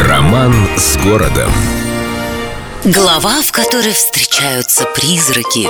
Роман с городом. Глава, в которой встречаются призраки.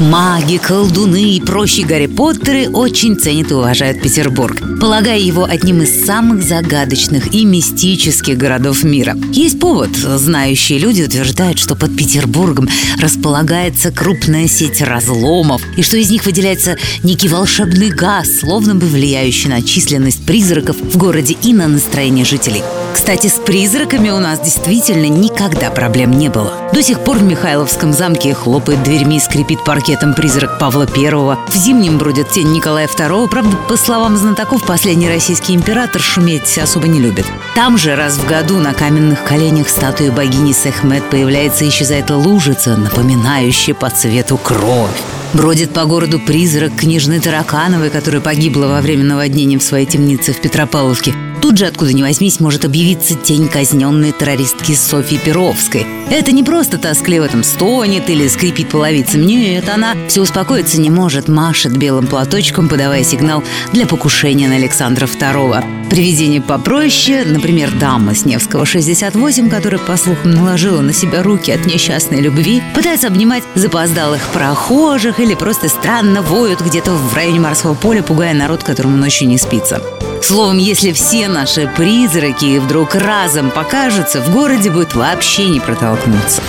Маги, колдуны и прочие Гарри Поттеры очень ценят и уважают Петербург, полагая его одним из самых загадочных и мистических городов мира. Есть повод. Знающие люди утверждают, что под Петербургом располагается крупная сеть разломов, и что из них выделяется некий волшебный газ, словно бы влияющий на численность призраков в городе и на настроение жителей. Кстати, с призраками у нас действительно никогда проблем не было. До сих пор в Михайловском замке хлопает дверьми и скрипит паркетом призрак Павла Первого. В зимнем бродит тень Николая II. Правда, по словам знатоков, последний российский император шуметь особо не любит. Там же раз в году на каменных коленях статуи богини Сехмет появляется и исчезает лужица, напоминающая по цвету кровь. Бродит по городу призрак княжны Таракановой, которая погибла во время наводнения в своей темнице в Петропавловке. Тут же, откуда ни возьмись, может объявиться тень казненной террористки Софьи Перовской. Это не просто тоскливо там стонет или скрипит половицем. Нет, она все успокоиться не может, машет белым платочком, подавая сигнал для покушения на Александра II. Привидение попроще, например, дама с Невского 68, которая, по слухам, наложила на себя руки от несчастной любви, пытается обнимать запоздалых прохожих или просто странно воют где-то в районе морского поля, пугая народ, которому ночью не спится. Словом, если все наши призраки вдруг разом покажутся, в городе будет вообще не протолкнуться.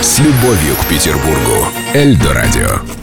С любовью к Петербургу. Эльдо радио.